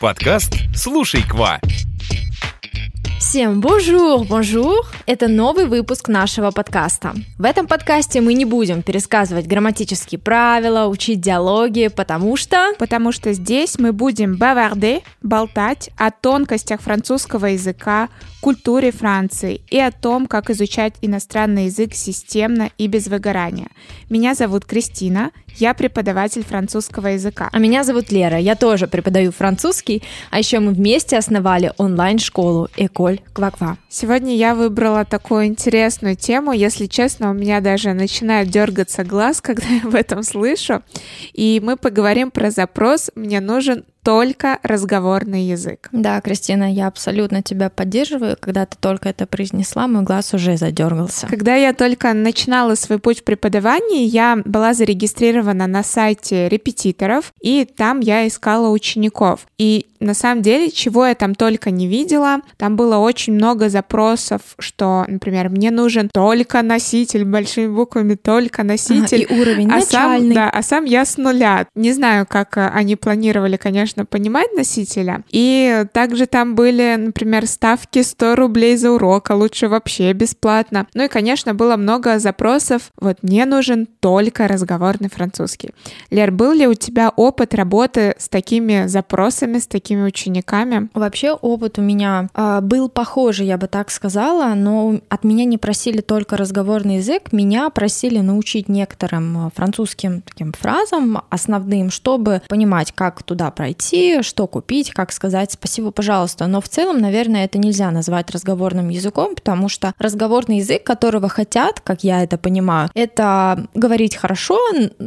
Подкаст «Слушай, quoi». Всем bonjour, bonjour! Это новый выпуск нашего подкаста. В этом подкасте мы не будем пересказывать грамматические правила, учить диалоги, потому что... Потому что здесь мы будем bavarder, болтать о тонкостях французского языка, культуре Франции и о том, как изучать иностранный язык системно и без выгорания. Меня зовут Кристина, я преподаватель французского языка. А меня зовут Лера, я тоже преподаю французский, а еще мы вместе основали онлайн-школу Эколь Кваква. Сегодня я выбрала такую интересную тему. Если честно, у меня даже начинает дергаться глаз, когда я об этом слышу. И мы поговорим про запрос «Мне нужен только разговорный язык. Да, Кристина, я абсолютно тебя поддерживаю. Когда ты только это произнесла, мой глаз уже задергался. Когда я только начинала свой путь в преподавании, я была зарегистрирована на сайте репетиторов, и там я искала учеников. И на самом деле, чего я там только не видела, там было очень много запросов, что, например, мне нужен только носитель, большими буквами только носитель. Ага, и уровень а начальный. Сам, да, а сам я с нуля. Не знаю, как э, они планировали, конечно, нужно понимать носителя. И также там были, например, ставки 100 рублей за урок, а лучше вообще бесплатно. Ну и, конечно, было много запросов. Вот мне нужен только разговорный французский. Лер, был ли у тебя опыт работы с такими запросами, с такими учениками? Вообще опыт у меня э, был похожий, я бы так сказала, но от меня не просили только разговорный язык, меня просили научить некоторым французским таким фразам основным, чтобы понимать, как туда пройти, прийти, что купить, как сказать спасибо, пожалуйста. Но в целом, наверное, это нельзя назвать разговорным языком, потому что разговорный язык, которого хотят, как я это понимаю, это говорить хорошо,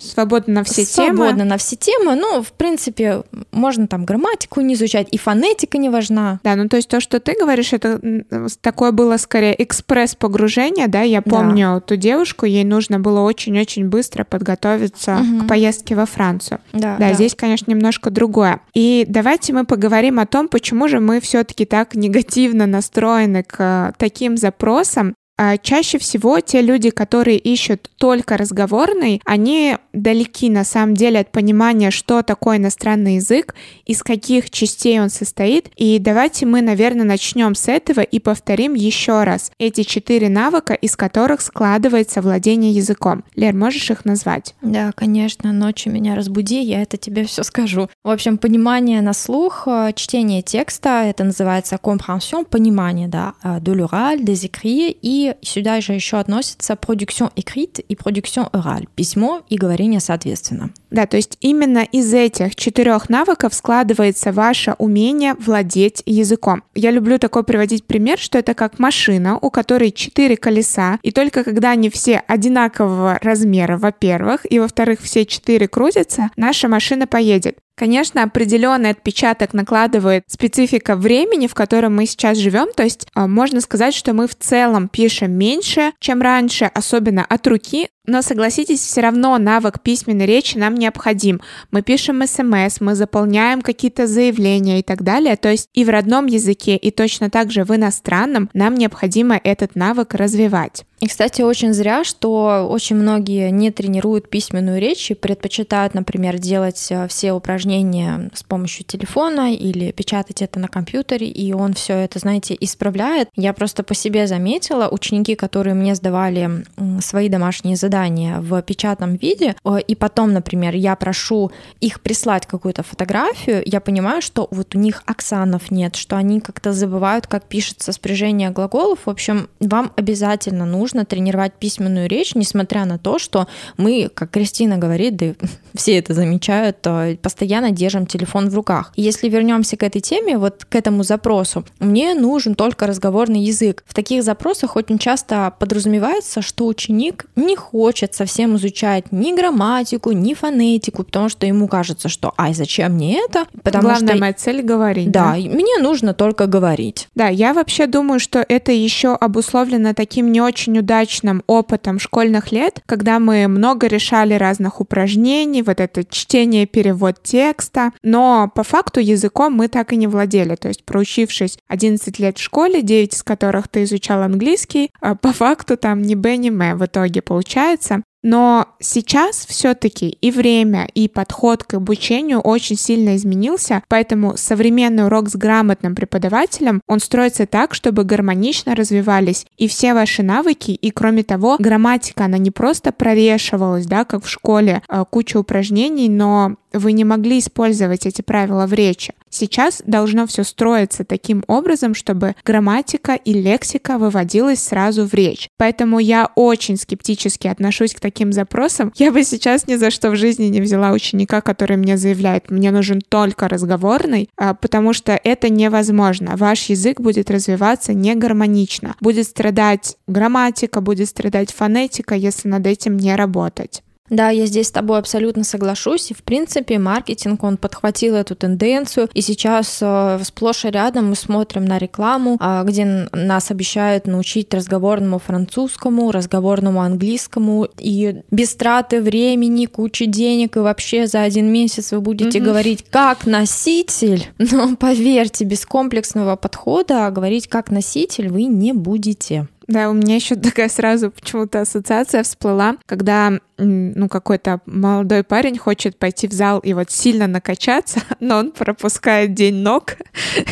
свободно на все свободно темы. Свободно на все темы. Ну, в принципе, можно там грамматику не изучать, и фонетика не важна. Да, ну то есть то, что ты говоришь, это такое было скорее экспресс-погружение, да, я помню да. ту девушку, ей нужно было очень-очень быстро подготовиться угу. к поездке во Францию. Да, да, да, здесь, конечно, немножко другое. И давайте мы поговорим о том, почему же мы все-таки так негативно настроены к таким запросам, чаще всего те люди, которые ищут только разговорный, они далеки на самом деле от понимания, что такое иностранный язык, из каких частей он состоит. И давайте мы, наверное, начнем с этого и повторим еще раз эти четыре навыка, из которых складывается владение языком. Лер, можешь их назвать? Да, конечно. Ночью меня разбуди, я это тебе все скажу. В общем, понимание на слух, э, чтение текста, это называется compréhension, понимание, да, э, de l'oral, des écrits и сюда же еще относится production écrite и production orale, письмо и говорение соответственно. Да, то есть именно из этих четырех навыков складывается ваше умение владеть языком. Я люблю такой приводить пример, что это как машина, у которой четыре колеса, и только когда они все одинакового размера, во-первых, и во-вторых, все четыре крутятся, наша машина поедет. Конечно, определенный отпечаток накладывает специфика времени, в котором мы сейчас живем. То есть а, можно сказать, что мы в целом пишем меньше, чем раньше, особенно от руки, но согласитесь, все равно навык письменной речи нам необходим. Мы пишем смс, мы заполняем какие-то заявления и так далее. То есть и в родном языке, и точно так же в иностранном нам необходимо этот навык развивать. И, кстати, очень зря, что очень многие не тренируют письменную речь и предпочитают, например, делать э, все упражнения с помощью телефона или печатать это на компьютере, и он все это, знаете, исправляет. Я просто по себе заметила, ученики, которые мне сдавали свои домашние задания, задание в печатном виде, э, и потом, например, я прошу их прислать какую-то фотографию, я понимаю, что вот у них аксанов нет, что они как-то забывают, как пишется спряжение глаголов. В общем, вам обязательно нужно тренировать письменную речь, несмотря на то, что мы, как Кристина говорит, да все это замечают, постоянно держим телефон в руках. Если вернемся к этой теме, вот к этому запросу, мне нужен только разговорный язык. В таких запросах очень часто подразумевается, что ученик не хочет хочет совсем изучать ни грамматику, ни фонетику, потому что ему кажется, что ай, зачем мне это? Потому Главная что... моя цель говорить. Да, да, мне нужно только говорить. Да, я вообще думаю, что это еще обусловлено таким не очень удачным опытом школьных лет, когда мы много решали разных упражнений, вот это чтение, перевод текста, но по факту языком мы так и не владели. То есть проучившись 11 лет в школе, 9 из которых ты изучал английский, а по факту там ни Б, ни М в итоге получается, Но сейчас все-таки и время, и подход к обучению очень сильно изменился, поэтому современный урок с грамотным преподавателем, он строится так, чтобы гармонично развивались и все ваши навыки, и кроме того, грамматика, она не просто прорешивалась, да, как в школе, а, куча упражнений, но вы не могли использовать эти правила в речи. Сейчас должно все строиться таким образом, чтобы грамматика и лексика выводилась сразу в речь. Поэтому я очень скептически отношусь к таким запросам. Я бы сейчас ни за что в жизни не взяла ученика, который мне заявляет, мне нужен только разговорный, а, потому что это невозможно. Ваш язык будет развиваться не гармонично. Будет страдать грамматика, будет страдать фонетика, если над этим не работать. Да, я здесь с тобой абсолютно соглашусь. И, в принципе, маркетинг, он подхватил эту тенденцию. И сейчас э, сплошь и рядом мы смотрим на рекламу, э, где нас обещают научить разговорному французскому, разговорному английскому. И без траты времени, кучи денег, и вообще за один месяц вы будете mm-hmm. говорить как носитель. Но поверьте, без комплексного подхода говорить как носитель вы не будете. Да, у меня еще такая сразу почему-то ассоциация всплыла, когда ну, какой-то молодой парень хочет пойти в зал и вот сильно накачаться, но он пропускает день ног,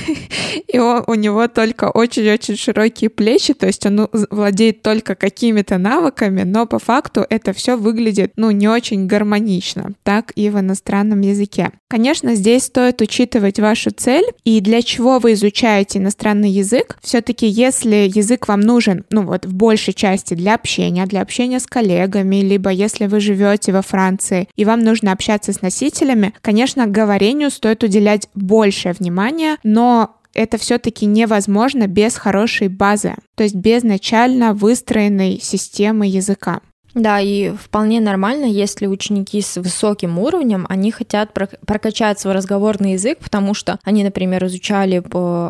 и он, у него только очень-очень широкие плечи, то есть он владеет только какими-то навыками, но по факту это все выглядит, ну, не очень гармонично, так и в иностранном языке. Конечно, здесь стоит учитывать вашу цель и для чего вы изучаете иностранный язык. Все-таки, если язык вам нужен, ну вот в большей части для общения, для общения с коллегами, либо если вы живете во Франции и вам нужно общаться с носителями, конечно, говорению стоит уделять большее внимание, но это все-таки невозможно без хорошей базы, то есть без начально выстроенной системы языка. Да, и вполне нормально, если ученики с высоким уровнем, они хотят прокачать свой разговорный язык, потому что они, например, изучали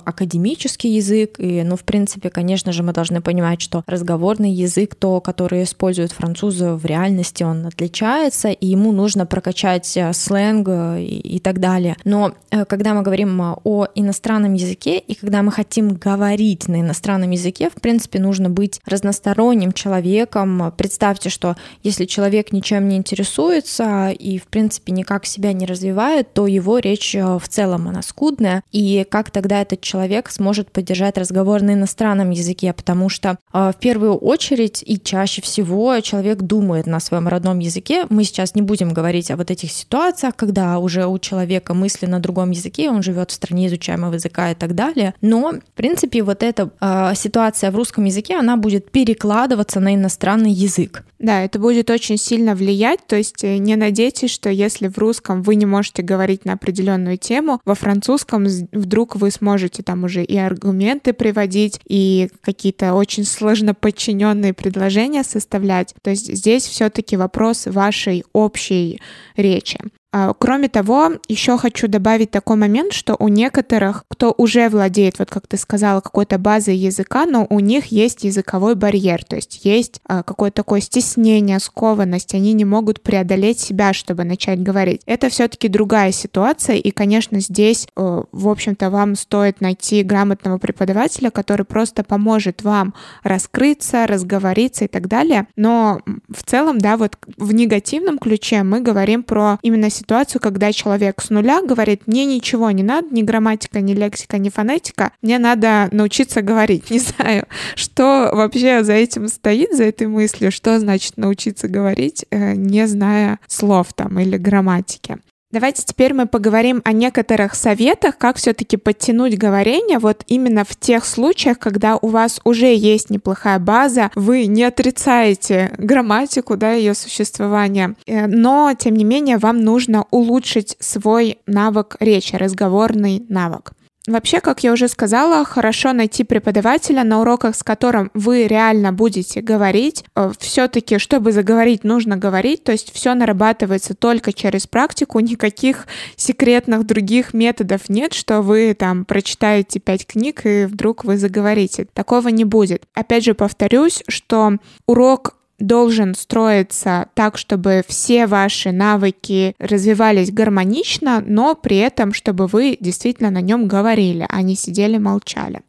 академический язык, и, ну, в принципе, конечно же, мы должны понимать, что разговорный язык, то, который используют французы в реальности, он отличается, и ему нужно прокачать э, сленг э, и, и так далее. Но э, когда мы говорим о иностранном языке, и когда мы хотим говорить на иностранном языке, в принципе, нужно быть разносторонним человеком. Представьте, что если человек ничем не интересуется и, в принципе, никак себя не развивает, то его речь э, в целом она скудная. И как тогда этот человек сможет поддержать разговор на иностранном языке? Потому что э, в первую очередь и чаще всего человек думает на своем родном языке. Мы сейчас не будем говорить о вот этих ситуациях, когда уже у человека мысли на другом языке, он живет в стране изучаемого языка и так далее. Но, в принципе, вот эта э, ситуация в русском языке, она будет перекладываться на иностранный язык. Да, это будет очень сильно влиять, то есть э, не надейтесь, что если в русском вы не можете говорить на определенную тему, во французском вдруг вы сможете там уже и аргументы приводить, и какие-то очень сложно подчиненные предложения составлять. То есть здесь все-таки вопрос вашей общей речи. А, кроме того, еще хочу добавить такой момент, что у некоторых, кто уже владеет, вот как ты сказала, какой-то базой языка, но у них есть языковой барьер, то есть есть а, какое-то такое стеснение, скованность, они не могут преодолеть себя, чтобы начать говорить. Это все-таки другая ситуация, и, конечно, здесь, э, в общем-то, вам стоит найти грамотного преподавателя, который просто поможет вам раскрыться, разговориться и так далее. Но в целом, да, вот в негативном ключе мы говорим про именно ситуацию, когда человек с нуля говорит, мне ничего не надо, ни грамматика, ни лексика, ни фонетика, мне надо научиться говорить. Не знаю, что вообще за этим стоит, за этой мыслью, что значит научиться говорить, э, не зная слов там или грамматики. Давайте теперь мы поговорим о некоторых советах, как все-таки подтянуть говорение вот именно в тех случаях, когда у вас уже есть неплохая база, вы не отрицаете грамматику, да, ее существование, э, но тем не менее вам нужно улучшить свой навык речи, разговорный навык. Вообще, как я уже сказала, хорошо найти преподавателя на уроках, с которым вы реально будете говорить. Э, Все-таки, чтобы заговорить, нужно говорить, то есть все нарабатывается только через практику, никаких секретных других методов нет, что вы там прочитаете пять книг и вдруг вы заговорите. Такого не будет. Опять же, повторюсь, что урок должен строиться так, чтобы все ваши навыки развивались гармонично, но при этом, чтобы вы действительно на нем говорили, а не сидели молчали.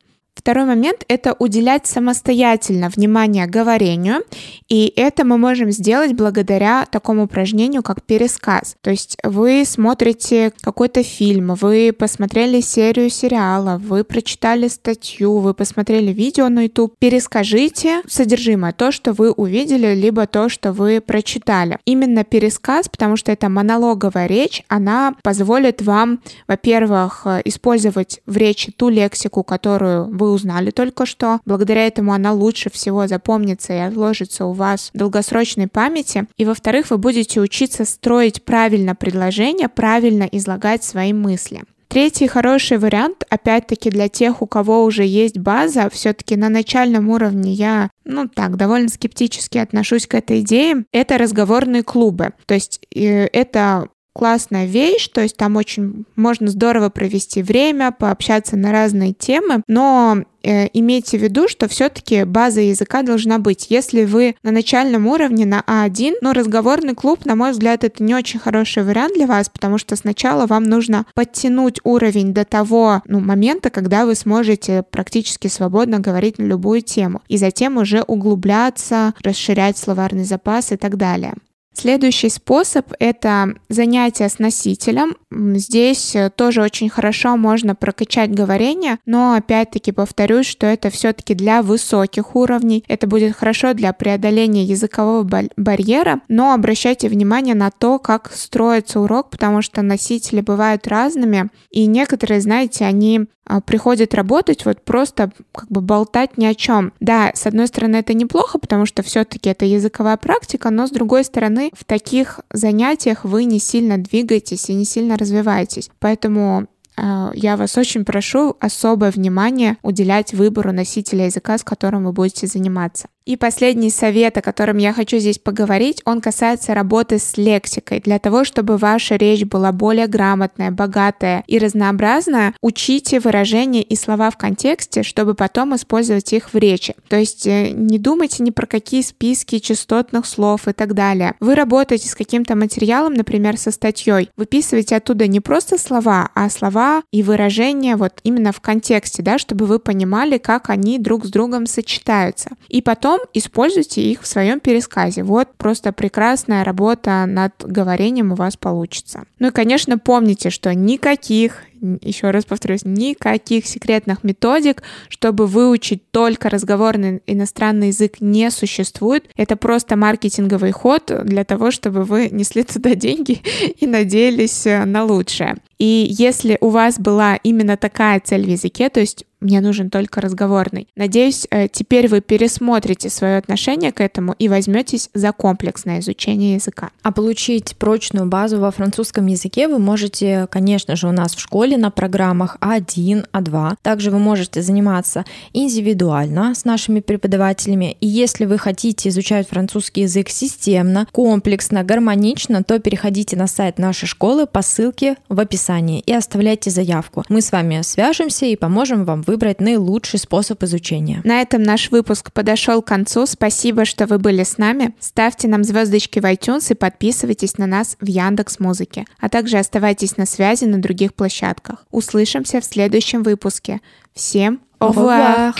Второй момент — это уделять самостоятельно внимание говорению, и это мы можем сделать благодаря такому упражнению, как пересказ. То есть вы смотрите какой-то фильм, вы посмотрели серию сериала, вы прочитали статью, вы посмотрели видео на YouTube, перескажите содержимое, то, что вы увидели, либо то, что вы прочитали. Именно пересказ, потому что это монологовая речь, она позволит вам, во-первых, использовать в речи ту лексику, которую вы узнали только что. Благодаря этому она лучше всего запомнится и отложится у вас в долгосрочной памяти. И во-вторых, вы будете учиться строить правильно предложения, правильно излагать свои мысли. Третий хороший вариант, опять-таки для тех, у кого уже есть база, все-таки на начальном уровне я, ну так, довольно скептически отношусь к этой идее, это разговорные клубы. То есть э, это классная вещь, то есть там очень можно здорово провести время, пообщаться на разные темы, но э, имейте в виду, что все-таки база языка должна быть. Если вы на начальном уровне на А1, но разговорный клуб, на мой взгляд, это не очень хороший вариант для вас, потому что сначала вам нужно подтянуть уровень до того ну, момента, когда вы сможете практически свободно говорить на любую тему, и затем уже углубляться, расширять словарный запас и так далее. Следующий способ — это занятие с носителем. Здесь э, тоже очень хорошо можно прокачать говорение, но опять-таки повторюсь, что это все-таки для высоких уровней. Это будет хорошо для преодоления языкового барьера, но обращайте внимание на то, как строится урок, потому что носители бывают разными, и некоторые, знаете, они а, приходит работать вот просто как бы болтать ни о чем. Да, с одной стороны это неплохо, потому что все-таки это языковая практика, но с другой стороны в таких занятиях вы не сильно двигаетесь и не сильно развиваетесь. Поэтому а, я вас очень прошу особое внимание уделять выбору носителя языка, с которым вы будете заниматься. И последний совет, о котором я хочу здесь поговорить, он касается работы с лексикой. Для того, чтобы ваша речь была более грамотная, богатая и разнообразная, учите выражения и слова в контексте, чтобы потом использовать их в речи. То есть э, не думайте ни про какие списки частотных слов и так далее. Вы работаете с каким-то материалом, например, со статьей, выписывайте оттуда не просто слова, а слова и выражения вот именно в контексте, да, чтобы вы понимали, как они друг с другом сочетаются. И потом используйте их в своем пересказе. Вот просто прекрасная работа над говорением у вас получится. Ну и, конечно, помните, что никаких еще раз повторюсь, никаких секретных методик, чтобы выучить только разговорный иностранный язык не существует. Это просто маркетинговый ход для того, чтобы вы несли туда деньги и надеялись на лучшее. И если у вас была именно такая цель в языке, то есть мне нужен только разговорный. Надеюсь, э, теперь вы пересмотрите свое отношение к этому и возьметесь за комплексное изучение языка. А получить прочную базу во французском языке вы можете, конечно же, у нас в школе на программах А1, А2. Также вы можете заниматься индивидуально с нашими преподавателями. И если вы хотите изучать французский язык системно, комплексно, гармонично, то переходите на сайт нашей школы по ссылке в описании и оставляйте заявку. Мы с вами свяжемся и поможем вам выбрать наилучший способ изучения. На этом наш выпуск подошел к концу. Спасибо, что вы были с нами. Ставьте нам звездочки в iTunes и подписывайтесь на нас в Яндекс Музыке, а также оставайтесь на связи на других площадках. Услышимся в следующем выпуске. Всем au revoir!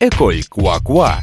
École Quoi Quoi